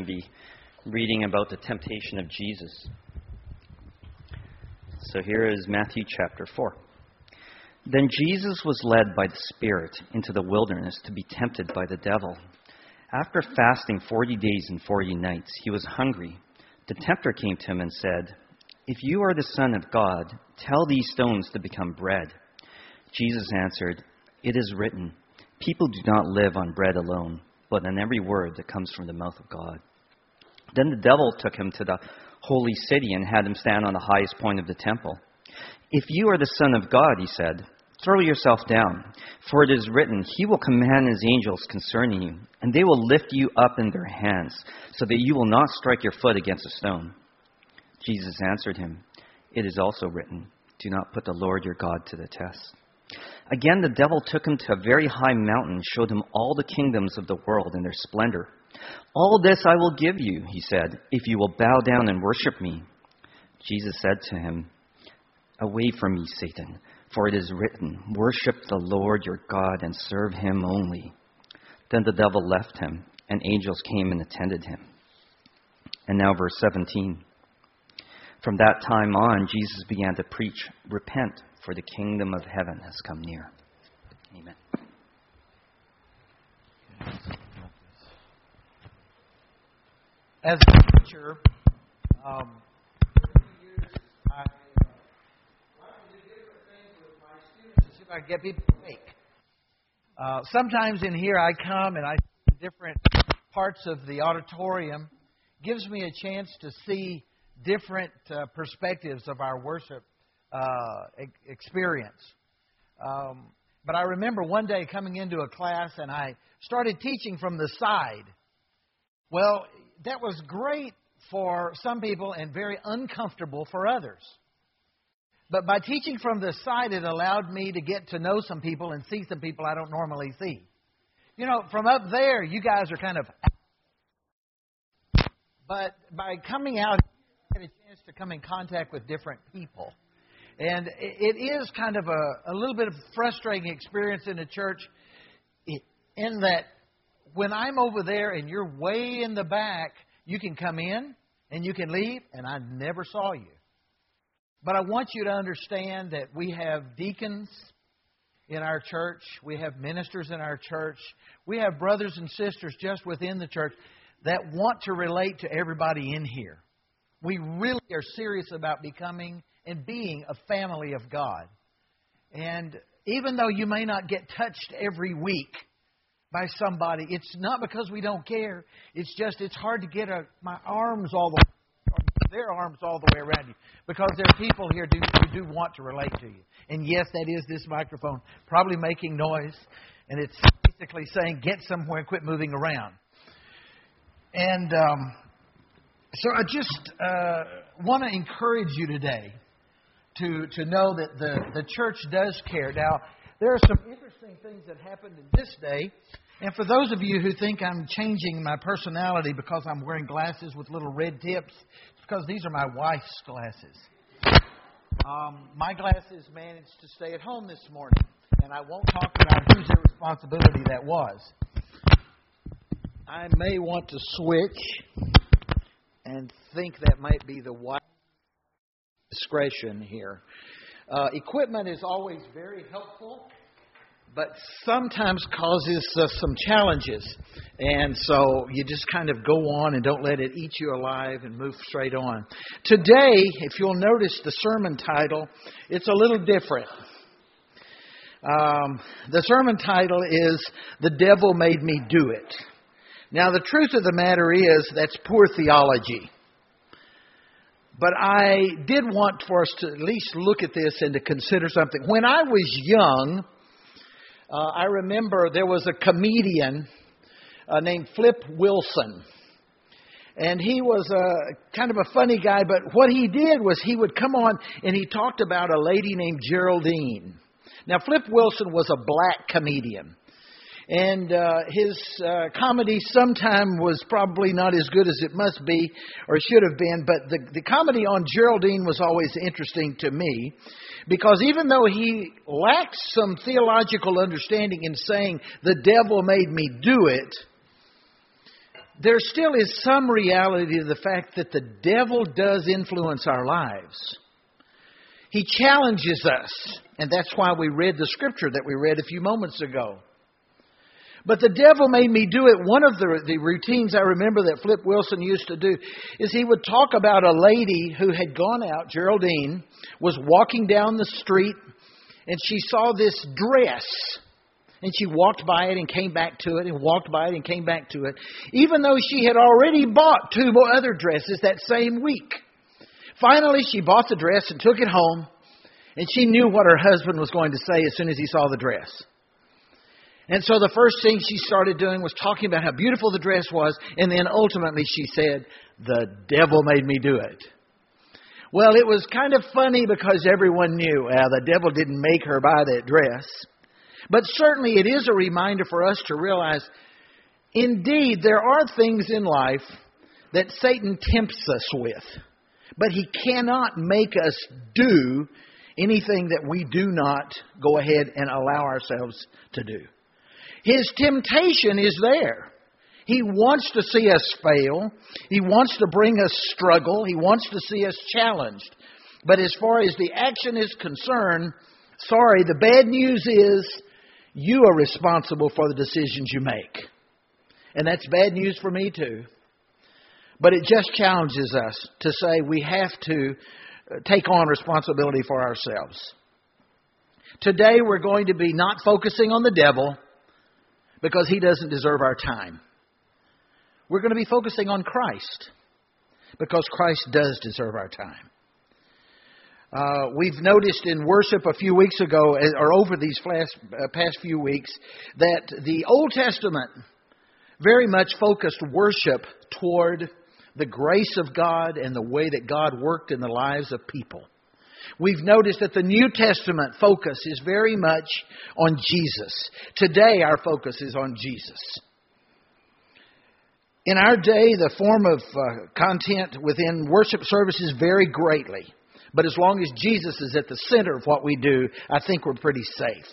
to be reading about the temptation of Jesus. So here is Matthew chapter 4. Then Jesus was led by the Spirit into the wilderness to be tempted by the devil. After fasting 40 days and 40 nights, he was hungry. The tempter came to him and said, If you are the Son of God, tell these stones to become bread. Jesus answered, It is written, People do not live on bread alone, but on every word that comes from the mouth of God. Then the devil took him to the holy city and had him stand on the highest point of the temple. If you are the Son of God, he said, throw yourself down, for it is written, He will command His angels concerning you, and they will lift you up in their hands, so that you will not strike your foot against a stone. Jesus answered him, It is also written, Do not put the Lord your God to the test. Again, the devil took him to a very high mountain showed him all the kingdoms of the world and their splendor. All this I will give you, he said, if you will bow down and worship me. Jesus said to him, Away from me, Satan, for it is written, Worship the Lord your God and serve him only. Then the devil left him, and angels came and attended him. And now, verse 17. From that time on, Jesus began to preach, Repent, for the kingdom of heaven has come near. Amen. As a teacher, um, I get people awake. Uh, sometimes in here I come and I see different parts of the auditorium. Gives me a chance to see different uh, perspectives of our worship uh, experience. Um, but I remember one day coming into a class and I started teaching from the side. Well, that was great for some people and very uncomfortable for others. But by teaching from the side, it allowed me to get to know some people and see some people I don't normally see. You know, from up there, you guys are kind of. But by coming out, I get a chance to come in contact with different people. And it is kind of a, a little bit of a frustrating experience in the church in that when I'm over there and you're way in the back, you can come in and you can leave, and I never saw you. But I want you to understand that we have deacons in our church, we have ministers in our church, we have brothers and sisters just within the church that want to relate to everybody in here. We really are serious about becoming and being a family of God. And even though you may not get touched every week by somebody, it's not because we don't care. It's just it's hard to get a, my arms all the their arms all the way around you because there are people here do, who do want to relate to you. And yes, that is this microphone probably making noise, and it's basically saying get somewhere and quit moving around. And um, so I just uh, want to encourage you today to, to know that the, the church does care. Now, there are some interesting things that happened in this day. And for those of you who think I'm changing my personality because I'm wearing glasses with little red tips, it's because these are my wife's glasses. Um, my glasses managed to stay at home this morning, and I won't talk about whose responsibility that was. I may want to switch and think that might be the wife's discretion here. Uh, equipment is always very helpful, but sometimes causes uh, some challenges. And so you just kind of go on and don't let it eat you alive and move straight on. Today, if you'll notice the sermon title, it's a little different. Um, the sermon title is The Devil Made Me Do It. Now, the truth of the matter is that's poor theology. But I did want for us to at least look at this and to consider something. When I was young, uh, I remember there was a comedian uh, named Flip Wilson. And he was a kind of a funny guy, but what he did was he would come on and he talked about a lady named Geraldine. Now, Flip Wilson was a black comedian and uh, his uh, comedy sometime was probably not as good as it must be or should have been, but the, the comedy on Geraldine was always interesting to me because even though he lacked some theological understanding in saying, the devil made me do it, there still is some reality to the fact that the devil does influence our lives. He challenges us, and that's why we read the scripture that we read a few moments ago. But the devil made me do it. One of the, the routines I remember that Flip Wilson used to do is he would talk about a lady who had gone out, Geraldine, was walking down the street, and she saw this dress. And she walked by it and came back to it and walked by it and came back to it, even though she had already bought two other dresses that same week. Finally, she bought the dress and took it home, and she knew what her husband was going to say as soon as he saw the dress. And so the first thing she started doing was talking about how beautiful the dress was, and then ultimately she said, The devil made me do it. Well, it was kind of funny because everyone knew uh, the devil didn't make her buy that dress. But certainly it is a reminder for us to realize indeed there are things in life that Satan tempts us with, but he cannot make us do anything that we do not go ahead and allow ourselves to do. His temptation is there. He wants to see us fail. He wants to bring us struggle. He wants to see us challenged. But as far as the action is concerned, sorry, the bad news is you are responsible for the decisions you make. And that's bad news for me too. But it just challenges us to say we have to uh, take on responsibility for ourselves. Today we're going to be not focusing on the devil because he doesn't deserve our time. We're going to be focusing on Christ because Christ does deserve our time. Uh, we've noticed in worship a few weeks ago, uh, or over these uh, past few weeks, that the Old Testament very much focused worship toward the grace of God and the way that God worked in the lives of people. We've noticed that the New Testament focus is very much on Jesus. Today, our focus is on Jesus. In our day, the form of uh, content within worship services vary greatly. But as long as Jesus is at the center of what we do, I think we're pretty safe.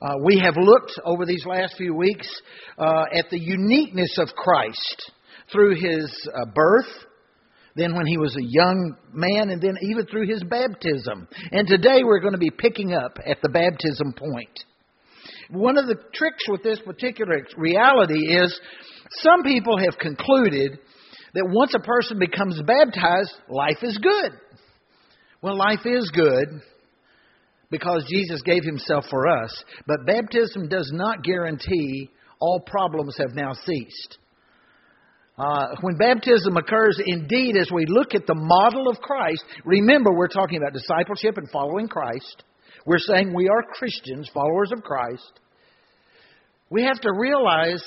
Uh, we have looked over these last few weeks uh, at the uniqueness of Christ through his uh, birth, then when he was a young man, and then even through his baptism. And today we're going to be picking up at the baptism point. One of the tricks with this particular reality is some people have concluded that once a person becomes baptized, life is good. Well, life is good because Jesus gave himself for us, but baptism does not guarantee all problems have now ceased. Uh, when baptism occurs, indeed, as we look at the model of Christ, remember we're talking about discipleship and following Christ. We're saying we are Christians, followers of Christ. We have to realize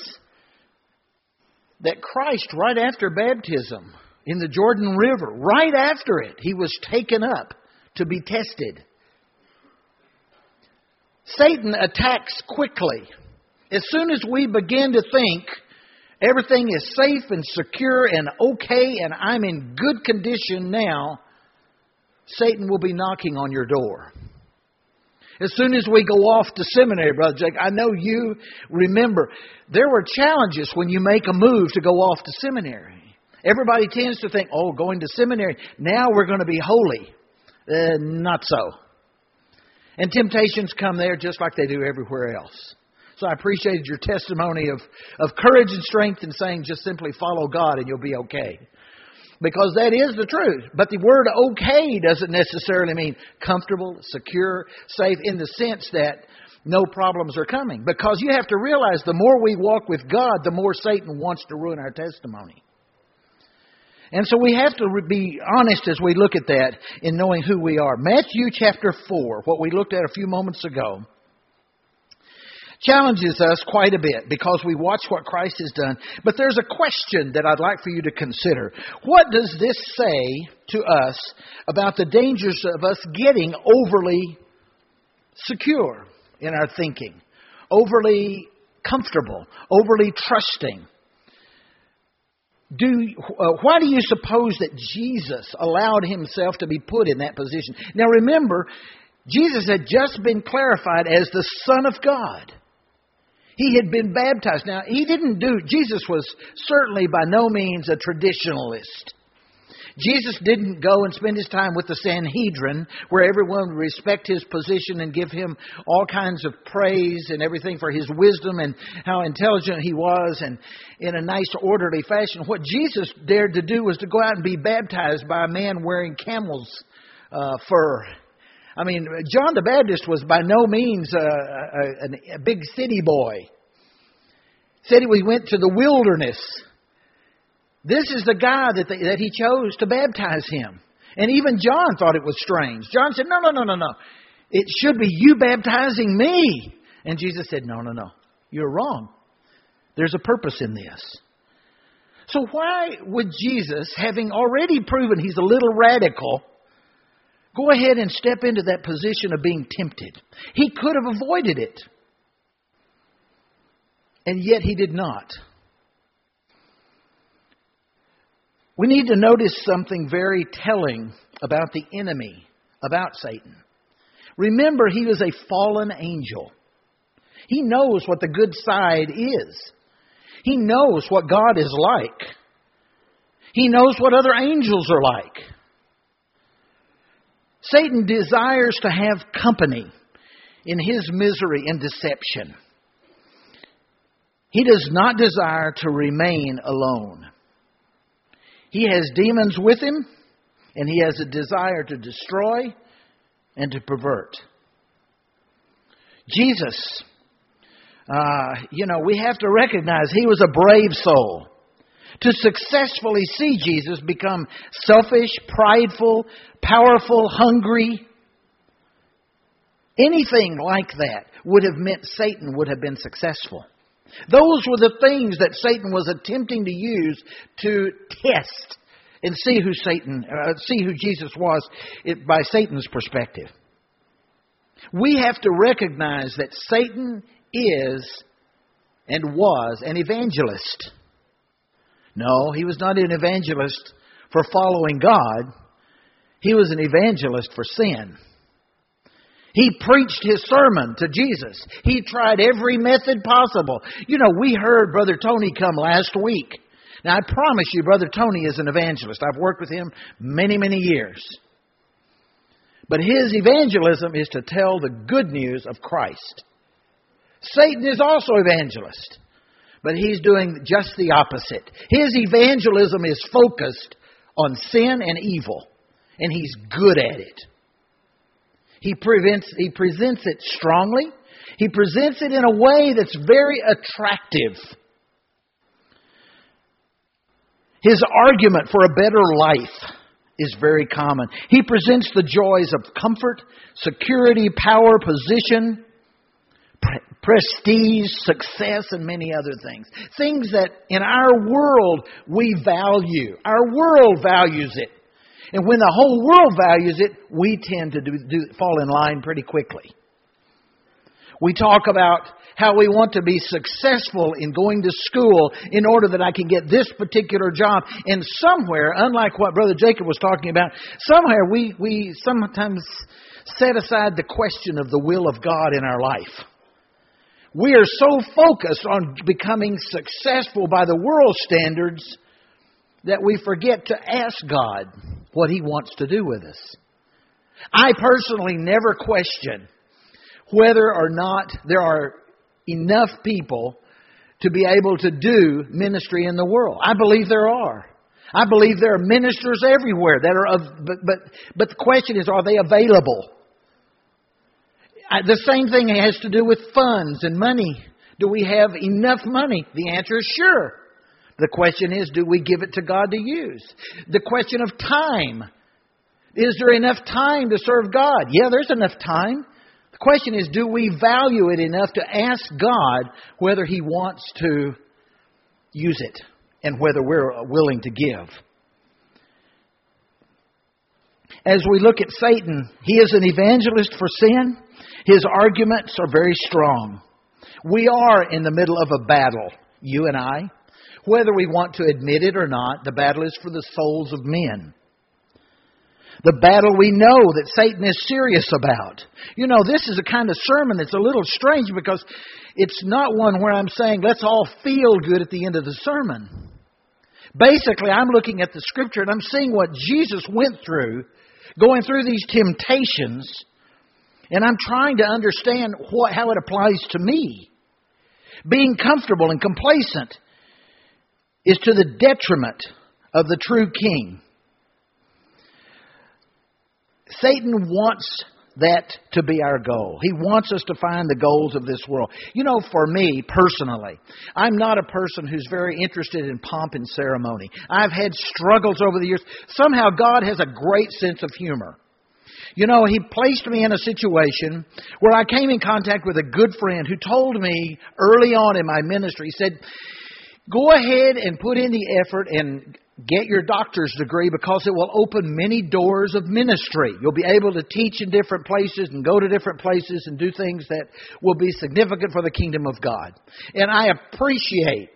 that Christ, right after baptism in the Jordan River, right after it, he was taken up to be tested. Satan attacks quickly. As soon as we begin to think everything is safe and secure and okay and I'm in good condition now, Satan will be knocking on your door. As soon as we go off to seminary, Brother Jake, I know you remember there were challenges when you make a move to go off to seminary. Everybody tends to think, oh, going to seminary, now we're going to be holy. Uh, not so. And temptations come there just like they do everywhere else. So I appreciated your testimony of, of courage and strength in saying just simply follow God and you'll be okay. Because that is the truth. But the word okay doesn't necessarily mean comfortable, secure, safe in the sense that no problems are coming. Because you have to realize the more we walk with God, the more Satan wants to ruin our testimony. And so we have to be honest as we look at that in knowing who we are. Matthew chapter 4, what we looked at a few moments ago, challenges us quite a bit because we watch what Christ has done. But there's a question that I'd like for you to consider. What does this say to us about the dangers of us getting overly secure in our thinking, overly comfortable, overly trusting? Do, uh, why do you suppose that Jesus allowed himself to be put in that position? Now remember, Jesus had just been clarified as the Son of God. He had been baptized. Now, he didn't do, Jesus was certainly by no means a traditionalist. Jesus didn't go and spend his time with the Sanhedrin, where everyone would respect his position and give him all kinds of praise and everything for his wisdom and how intelligent he was, and in a nice, orderly fashion. What Jesus dared to do was to go out and be baptized by a man wearing camel's uh, fur. I mean, John the Baptist was by no means uh, uh, uh, a, a, a big city boy. Said he went to the wilderness this is the guy that, that he chose to baptize him. And even John thought it was strange. John said, No, no, no, no, no. It should be you baptizing me. And Jesus said, No, no, no. You're wrong. There's a purpose in this. So, why would Jesus, having already proven he's a little radical, go ahead and step into that position of being tempted? He could have avoided it. And yet he did not. We need to notice something very telling about the enemy, about Satan. Remember, he was a fallen angel. He knows what the good side is. He knows what God is like. He knows what other angels are like. Satan desires to have company in his misery and deception. He does not desire to remain alone. He has demons with him, and he has a desire to destroy and to pervert. Jesus, uh, you know, we have to recognize he was a brave soul. To successfully see Jesus become selfish, prideful, powerful, hungry, anything like that would have meant Satan would have been successful. Those were the things that Satan was attempting to use to test and see who Satan, uh, see who Jesus was by Satan's perspective. We have to recognize that Satan is and was an evangelist. No, he was not an evangelist for following God. He was an evangelist for sin. He preached his sermon to Jesus. He tried every method possible. You know, we heard Brother Tony come last week. Now, I promise you, Brother Tony is an evangelist. I've worked with him many, many years. But his evangelism is to tell the good news of Christ. Satan is also evangelist, but he's doing just the opposite. His evangelism is focused on sin and evil, and he's good at it. He, prevents, he presents it strongly. He presents it in a way that's very attractive. His argument for a better life is very common. He presents the joys of comfort, security, power, position, prestige, success, and many other things. Things that in our world we value. Our world values it. And when the whole world values it, we tend to do, do, fall in line pretty quickly. We talk about how we want to be successful in going to school in order that I can get this particular job. And somewhere, unlike what Brother Jacob was talking about, somewhere we, we sometimes set aside the question of the will of God in our life. We are so focused on becoming successful by the world standards that we forget to ask God what He wants to do with us. I personally never question whether or not there are enough people to be able to do ministry in the world. I believe there are. I believe there are ministers everywhere that are of, but, but, but the question is, are they available? The same thing has to do with funds and money. Do we have enough money? The answer is sure. The question is, do we give it to God to use? The question of time. Is there enough time to serve God? Yeah, there's enough time. The question is, do we value it enough to ask God whether He wants to use it and whether we're willing to give? As we look at Satan, he is an evangelist for sin. His arguments are very strong. We are in the middle of a battle, you and I. Whether we want to admit it or not, the battle is for the souls of men. The battle we know that Satan is serious about. You know, this is a kind of sermon that's a little strange because it's not one where I'm saying, let's all feel good at the end of the sermon. Basically, I'm looking at the scripture and I'm seeing what Jesus went through, going through these temptations, and I'm trying to understand what, how it applies to me. Being comfortable and complacent is to the detriment of the true king. Satan wants that to be our goal. He wants us to find the goals of this world. You know, for me personally, I'm not a person who's very interested in pomp and ceremony. I've had struggles over the years. Somehow God has a great sense of humor. You know, He placed me in a situation where I came in contact with a good friend who told me early on in my ministry, he said, Go ahead and put in the effort and get your doctor's degree because it will open many doors of ministry. You'll be able to teach in different places and go to different places and do things that will be significant for the kingdom of God. And I appreciate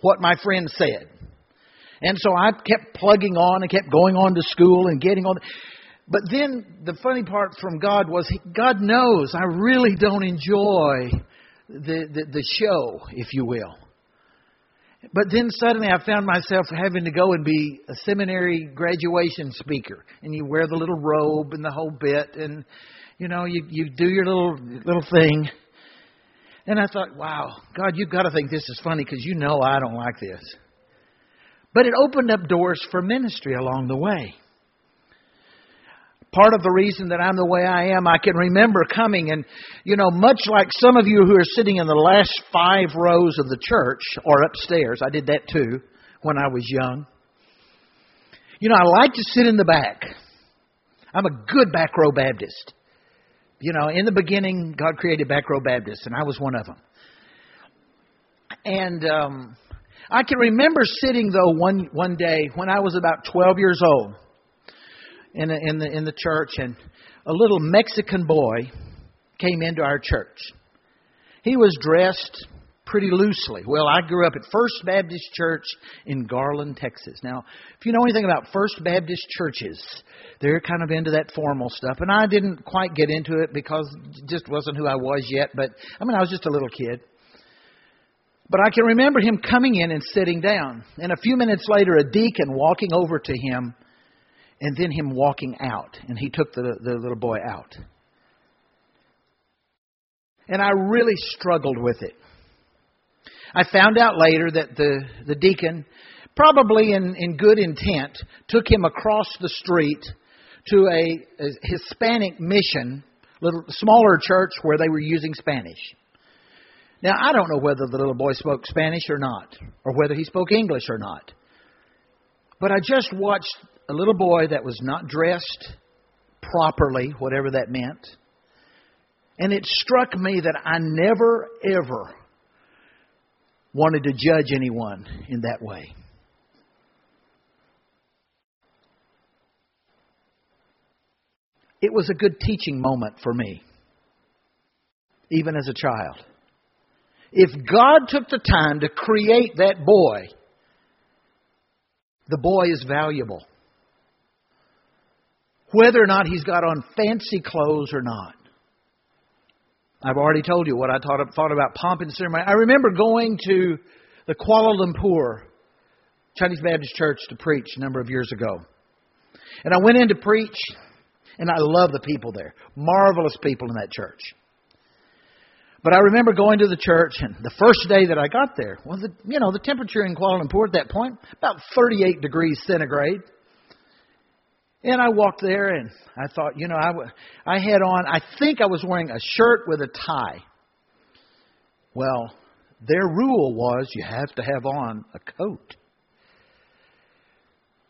what my friend said. And so I kept plugging on and kept going on to school and getting on. But then the funny part from God was God knows I really don't enjoy the, the, the show, if you will. But then suddenly I found myself having to go and be a seminary graduation speaker. And you wear the little robe and the whole bit and you know, you you do your little little thing. And I thought, wow, God, you've got to think this is funny because you know I don't like this. But it opened up doors for ministry along the way part of the reason that I'm the way I am. I can remember coming and, you know, much like some of you who are sitting in the last five rows of the church or upstairs, I did that too when I was young. You know, I like to sit in the back. I'm a good back row Baptist. You know, in the beginning, God created back row Baptists, and I was one of them. And um, I can remember sitting though one one day when I was about 12 years old in the, in the, in the church, and a little Mexican boy came into our church. He was dressed pretty loosely. Well, I grew up at First Baptist Church in Garland, Texas. Now, if you know anything about First Baptist churches, they're kind of into that formal stuff, and I didn't quite get into it because it just wasn't who I was yet. But I mean, I was just a little kid. But I can remember him coming in and sitting down, and a few minutes later, a deacon walking over to him and then him walking out. And he took the, the little boy out. And I really struggled with it. I found out later that the, the deacon, probably in, in good intent, took him across the street to a, a Hispanic mission, little smaller church where they were using Spanish. Now I don't know whether the little boy spoke Spanish or not, or whether he spoke English or not. But I just watched a little boy that was not dressed properly, whatever that meant. And it struck me that I never, ever wanted to judge anyone in that way. It was a good teaching moment for me, even as a child. If God took the time to create that boy, the boy is valuable whether or not he's got on fancy clothes or not. I've already told you what I thought, thought about pomp and ceremony. I remember going to the Kuala Lumpur Chinese Baptist Church to preach a number of years ago. And I went in to preach, and I love the people there. Marvelous people in that church. But I remember going to the church, and the first day that I got there, well, the, you know, the temperature in Kuala Lumpur at that point, about 38 degrees centigrade. And I walked there and I thought, you know, I, I had on, I think I was wearing a shirt with a tie. Well, their rule was you have to have on a coat.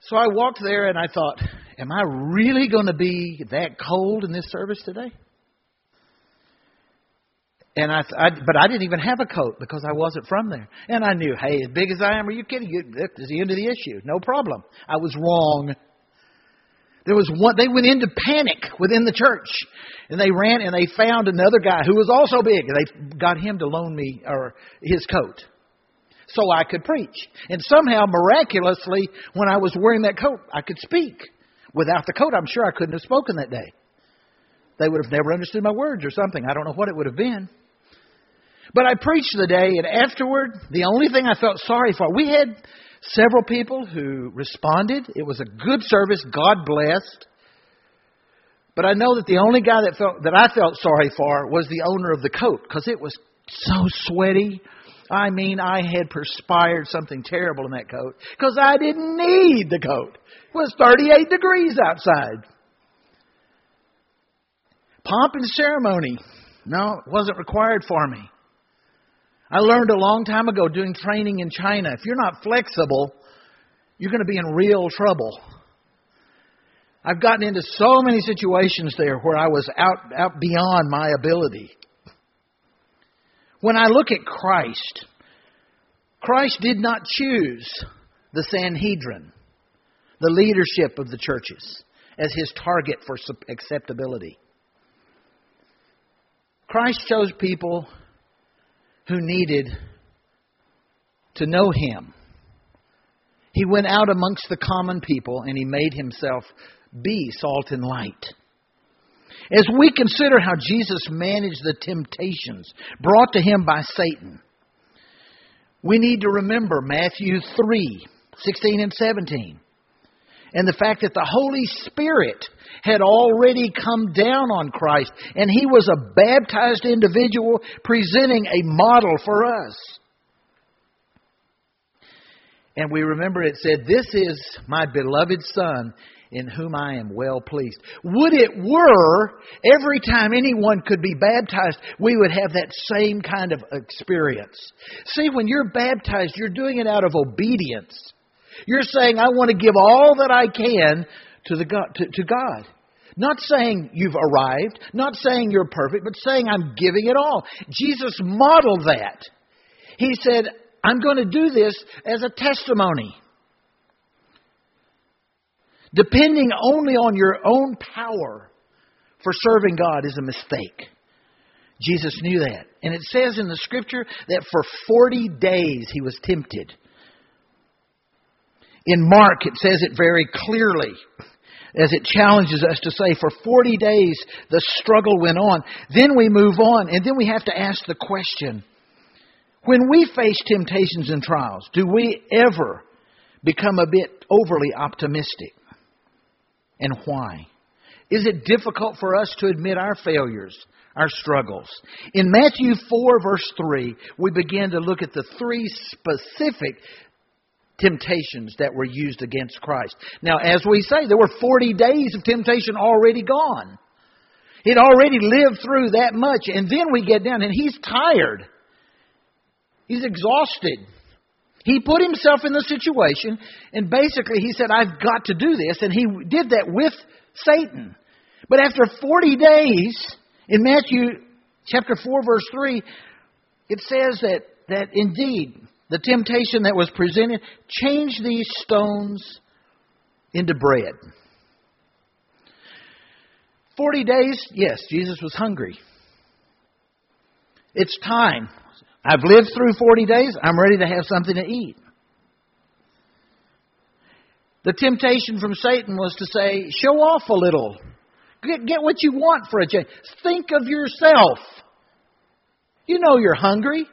So I walked there and I thought, am I really going to be that cold in this service today? And I, I, but I didn't even have a coat because I wasn't from there. And I knew, hey, as big as I am, are you kidding? This is the end of the issue. No problem. I was wrong. There was one, they went into panic within the church. And they ran and they found another guy who was also big. And they got him to loan me or his coat so I could preach. And somehow, miraculously, when I was wearing that coat, I could speak. Without the coat, I'm sure I couldn't have spoken that day. They would have never understood my words or something. I don't know what it would have been. But I preached the day, and afterward, the only thing I felt sorry for, we had several people who responded. It was a good service. God blessed. But I know that the only guy that felt that I felt sorry for was the owner of the coat because it was so sweaty. I mean, I had perspired something terrible in that coat because I didn't need the coat. It was 38 degrees outside. Pomp and ceremony. No, it wasn't required for me. I learned a long time ago doing training in China. If you're not flexible, you're going to be in real trouble. I've gotten into so many situations there where I was out, out beyond my ability. When I look at Christ, Christ did not choose the Sanhedrin, the leadership of the churches, as his target for acceptability. Christ chose people who needed to know him. He went out amongst the common people and he made himself be salt and light. As we consider how Jesus managed the temptations brought to him by Satan, we need to remember Matthew 3 16 and 17. And the fact that the Holy Spirit had already come down on Christ, and he was a baptized individual presenting a model for us. And we remember it said, This is my beloved Son in whom I am well pleased. Would it were every time anyone could be baptized, we would have that same kind of experience. See, when you're baptized, you're doing it out of obedience. You're saying, I want to give all that I can to, the God, to, to God. Not saying you've arrived, not saying you're perfect, but saying I'm giving it all. Jesus modeled that. He said, I'm going to do this as a testimony. Depending only on your own power for serving God is a mistake. Jesus knew that. And it says in the scripture that for 40 days he was tempted. In Mark, it says it very clearly as it challenges us to say, for 40 days the struggle went on. Then we move on, and then we have to ask the question when we face temptations and trials, do we ever become a bit overly optimistic? and why? Is it difficult for us to admit our failures, our struggles? In Matthew 4, verse 3, we begin to look at the three specific temptations that were used against Christ. Now, as we say, there were 40 days of temptation already gone. He'd already lived through that much, and then we get down, and he's tired. He's exhausted. He put himself in the situation, and basically he said, I've got to do this. And he did that with Satan. But after 40 days, in Matthew chapter 4, verse 3, it says that, that indeed the temptation that was presented change these stones into bread. 40 days, yes, Jesus was hungry. It's time. I've lived through 40 days. I'm ready to have something to eat. The temptation from Satan was to say, show off a little. Get, get what you want for a change. Think of yourself. You know you're hungry.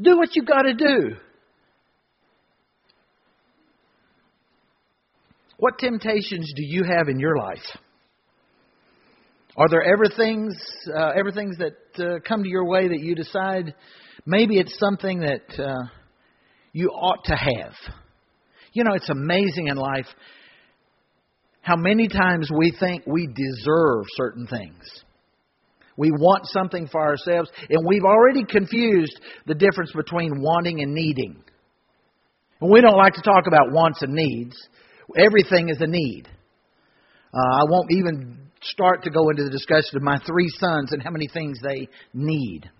Do what you've got to do. What temptations do you have in your life? Are there ever things, uh, ever things that uh, come to your way that you decide maybe it's something that uh, you ought to have? You know, it's amazing in life how many times we think we deserve certain things. We want something for ourselves, and we've already confused the difference between wanting and needing. And we don't like to talk about wants and needs. Everything is a need. Uh, I won't even start to go into the discussion of my three sons and how many things they need.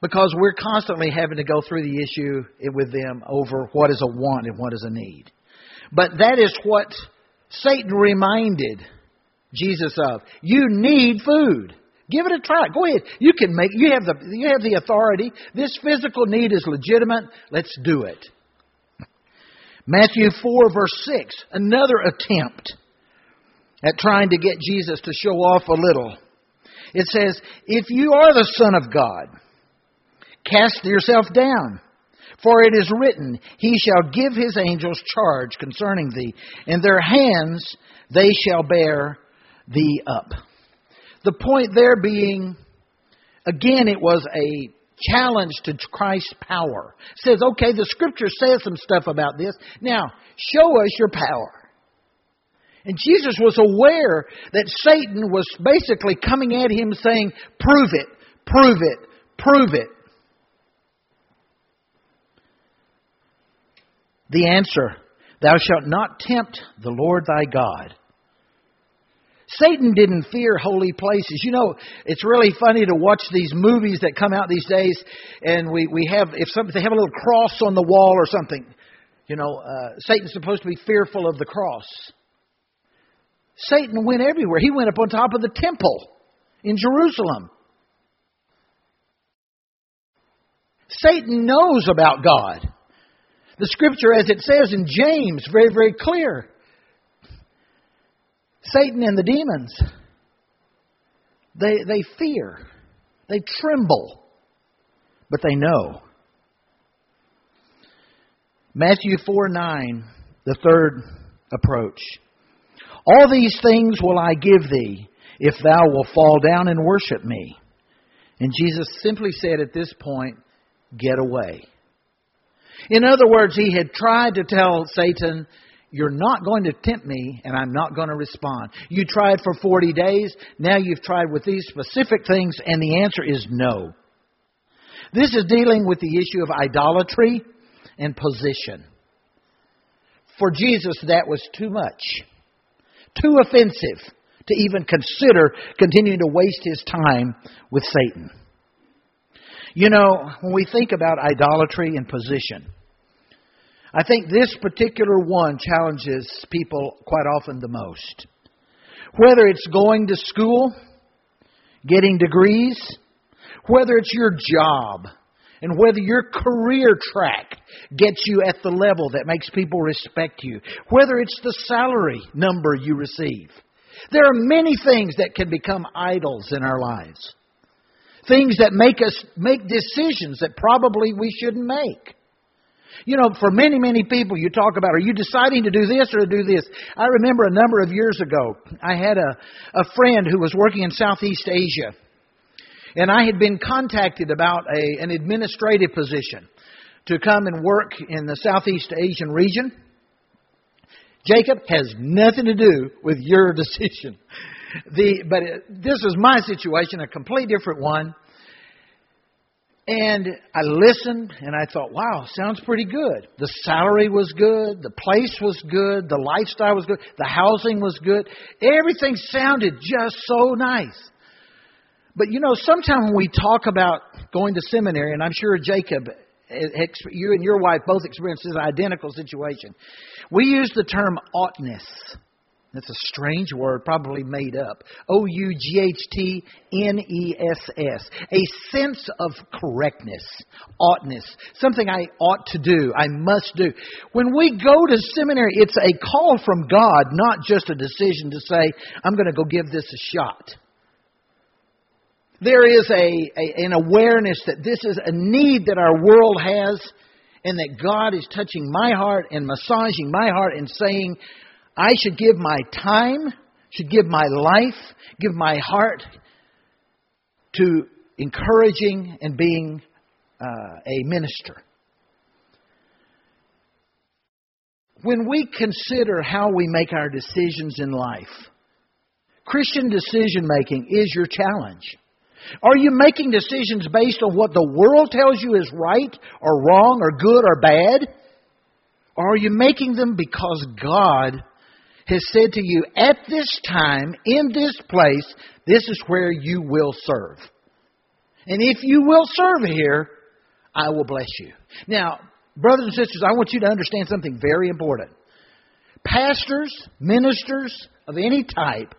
Because we're constantly having to go through the issue with them over what is a want and what is a need. But that is what Satan reminded Jesus of. You need food. Give it a try. Go ahead. You can make you have the you have the authority. This physical need is legitimate. Let's do it. Matthew 4 verse 6, another attempt at trying to get Jesus to show off a little. It says, If you are the Son of God, Cast yourself down. For it is written, He shall give His angels charge concerning thee, and their hands they shall bear thee up. The point there being, again, it was a challenge to Christ's power. It says, okay, the scripture says some stuff about this. Now, show us your power. And Jesus was aware that Satan was basically coming at him saying, prove it, prove it, prove it. The answer, thou shalt not tempt the Lord thy God. Satan didn't fear holy places. You know, it's really funny to watch these movies that come out these days, and we, we have, if some, they have a little cross on the wall or something, you know, uh, Satan's supposed to be fearful of the cross. Satan went everywhere. He went up on top of the temple in Jerusalem. Satan knows about God. The scripture, as it says in James, very, very clear. Satan and the demons, they, they fear, they tremble, but they know. Matthew 4 9, the third approach. All these things will I give thee if thou wilt fall down and worship me. And Jesus simply said at this point, Get away. In other words, he had tried to tell Satan, You're not going to tempt me, and I'm not going to respond. You tried for 40 days, now you've tried with these specific things, and the answer is no. This is dealing with the issue of idolatry and position. For Jesus, that was too much, too offensive to even consider continuing to waste his time with Satan. You know, when we think about idolatry and position, I think this particular one challenges people quite often the most. Whether it's going to school, getting degrees, whether it's your job, and whether your career track gets you at the level that makes people respect you, whether it's the salary number you receive. There are many things that can become idols in our lives. Things that make us make decisions that probably we shouldn't make. You know, for many, many people, you talk about, are you deciding to do this or to do this? I remember a number of years ago, I had a, a friend who was working in Southeast Asia. And I had been contacted about a, an administrative position to come and work in the Southeast Asian region. Jacob has nothing to do with your decision. The, but uh, this is my situation, a complete different one. And I listened and I thought, wow, sounds pretty good. The salary was good, the place was good, the lifestyle was good, the housing was good. Everything sounded just so nice. But you know, sometimes when we talk about going to seminary, and I'm sure Jacob, eh, you and your wife both experienced this identical situation, we use the term oughtness. That's a strange word, probably made up. O U G H T N E S S. A sense of correctness, oughtness, something I ought to do, I must do. When we go to seminary, it's a call from God, not just a decision to say, I'm going to go give this a shot. There is a, a an awareness that this is a need that our world has, and that God is touching my heart and massaging my heart and saying, I should give my time, should give my life, give my heart to encouraging and being uh, a minister. When we consider how we make our decisions in life, Christian decision making is your challenge. Are you making decisions based on what the world tells you is right or wrong or good or bad? Or are you making them because God has said to you, at this time, in this place, this is where you will serve. And if you will serve here, I will bless you. Now, brothers and sisters, I want you to understand something very important. Pastors, ministers of any type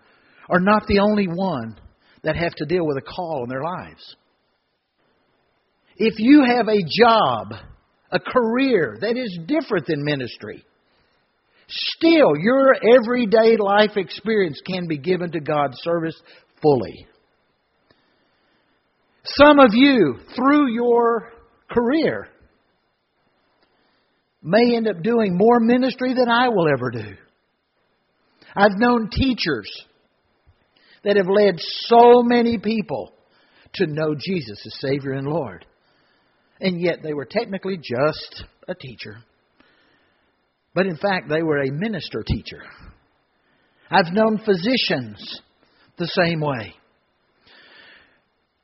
are not the only one that have to deal with a call in their lives. If you have a job, a career that is different than ministry, Still, your everyday life experience can be given to God's service fully. Some of you, through your career may end up doing more ministry than I will ever do. I've known teachers that have led so many people to know Jesus as Savior and Lord. And yet they were technically just a teacher. But in fact, they were a minister teacher. I've known physicians the same way.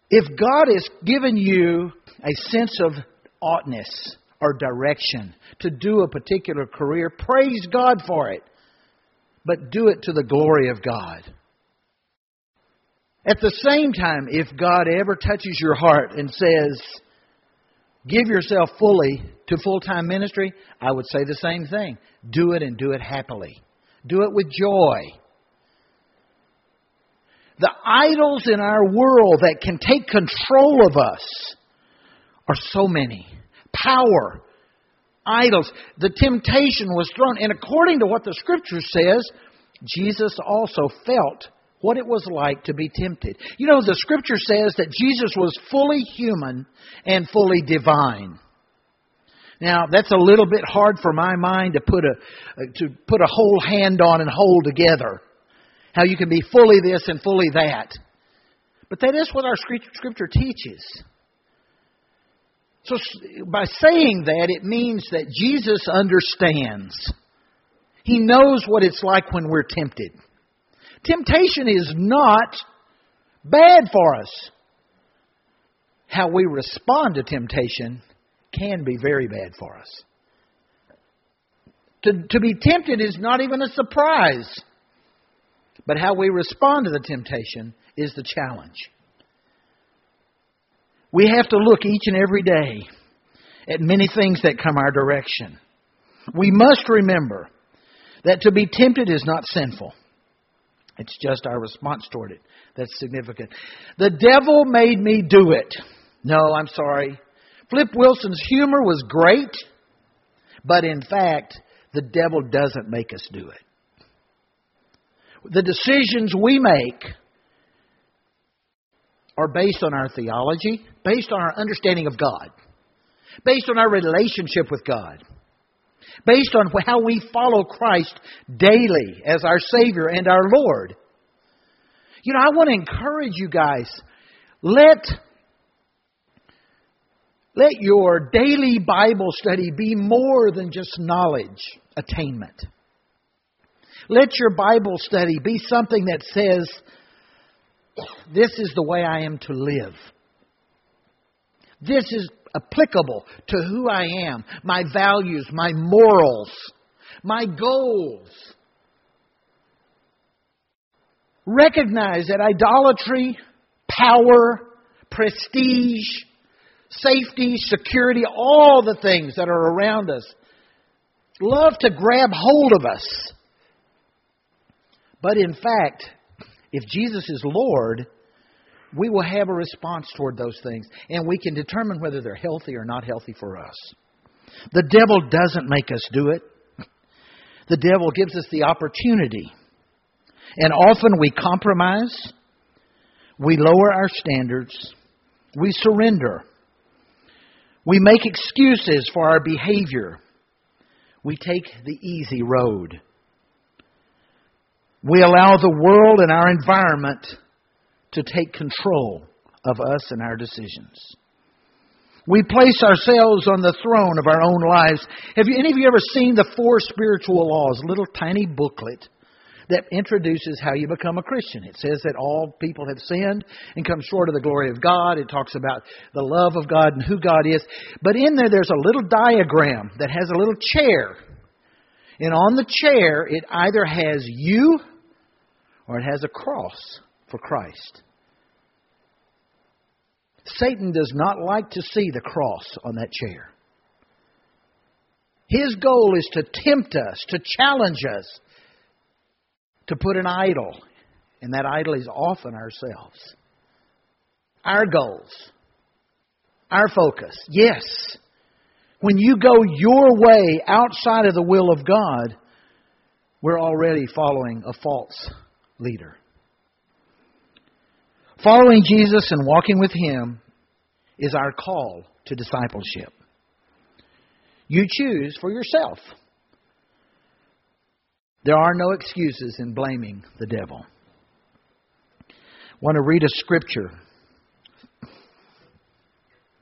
If God has given you a sense of oughtness or direction to do a particular career, praise God for it. But do it to the glory of God. At the same time, if God ever touches your heart and says, give yourself fully to full time ministry, I would say the same thing. Do it and do it happily. Do it with joy. The idols in our world that can take control of us are so many. Power, idols. The temptation was thrown. And according to what the scripture says, Jesus also felt what it was like to be tempted. You know, the scripture says that Jesus was fully human and fully divine. Now, that's a little bit hard for my mind to put a uh, to put a whole hand on and hold together. How you can be fully this and fully that. But that is what our scripture teaches. So, by saying that, it means that Jesus understands. He knows what it's like when we're tempted. Temptation is not bad for us. How we respond to temptation can be very bad for us. To, to be tempted is not even a surprise, but how we respond to the temptation is the challenge. We have to look each and every day at many things that come our direction. We must remember that to be tempted is not sinful. It's just our response toward it that's significant. The devil made me do it. No, I'm sorry. Flip Wilson's humor was great, but in fact, the devil doesn't make us do it. The decisions we make are based on our theology, based on our understanding of God, based on our relationship with God, based on how we follow Christ daily as our Savior and our Lord. You know, I want to encourage you guys. Let let your daily Bible study be more than just knowledge attainment. Let your Bible study be something that says, This is the way I am to live. This is applicable to who I am, my values, my morals, my goals. Recognize that idolatry, power, prestige, safety, security, all the things that are around us love to grab hold of us. But in fact, if Jesus is Lord, we will have a response toward those things, and we can determine whether they're healthy or not healthy for us. The devil doesn't make us do it. The devil gives us the opportunity. And often we compromise, we lower our standards, we surrender, we make excuses for our behavior, we take the easy road. We allow the world and our environment to take control of us and our decisions. We place ourselves on the throne of our own lives. Have you, any of you ever seen the Four Spiritual Laws, little tiny booklet that introduces how you become a Christian? It says that all people have sinned and come short of the glory of God. It talks about the love of God and who God is. But in there, there's a little diagram that has a little chair. And on the chair, it either has you or it has a cross for Christ. Satan does not like to see the cross on that chair. His goal is to tempt us, to challenge us, to put an idol, and that idol is often ourselves. Our goals, our focus. Yes, when you go your way outside of the will of God, we're already following a false leader. Following Jesus and walking with Him is our call to discipleship. You choose for yourself. There are no excuses in blaming the devil. I want to read a scripture.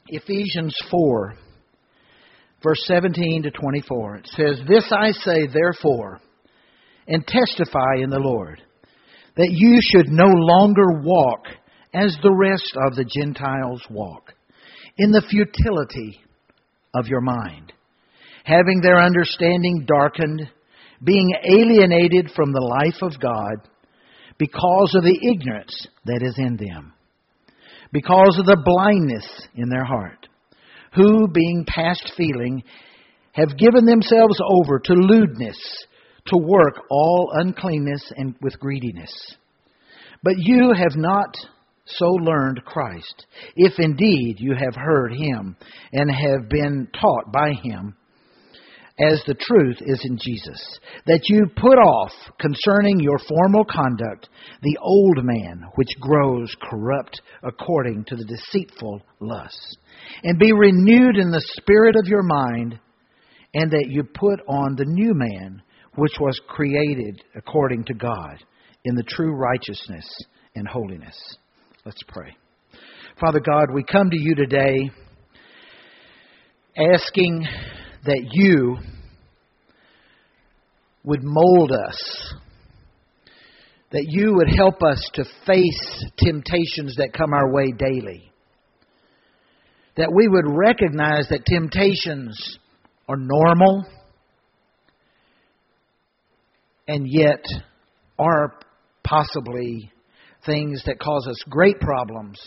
Ephesians 4, verse 17 to 24. It says, This I say, therefore, and testify in the Lord, that you should no longer walk as the rest of the Gentiles walk, in the futility of your mind having their understanding darkened, being alienated from the life of God because of the ignorance that is in them, because of the blindness in their heart, who, being past feeling, have given themselves over to lewdness, to work all uncleanness and with greediness. But you have not so learned Christ, if indeed you have heard him and have been taught by him as the truth is in Jesus, that you put off concerning your formal conduct the old man which grows corrupt according to the deceitful lusts, and be renewed in the spirit of your mind, and that you put on the new man which was created according to God in the true righteousness and holiness. Let's pray. Father God, we come to you today asking that you would mold us, that you would help us to face temptations that come our way daily, that we would recognize that temptations are normal and yet are possibly things that cause us great problems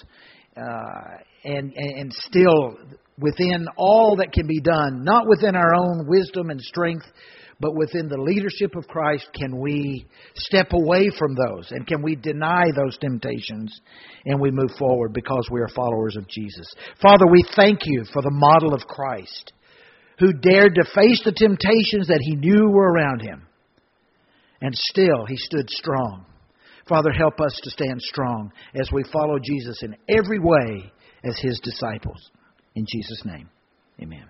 uh, and, and still within all that can be done, not within our own wisdom and strength, but within the leadership of Christ, can we step away from those and can we deny those temptations and we move forward because we are followers of Jesus? Father, we thank you for the model of Christ who dared to face the temptations that he knew were around him. And still, he stood strong. Father, help us to stand strong as we follow Jesus in every way as his disciples. In Jesus' name, amen.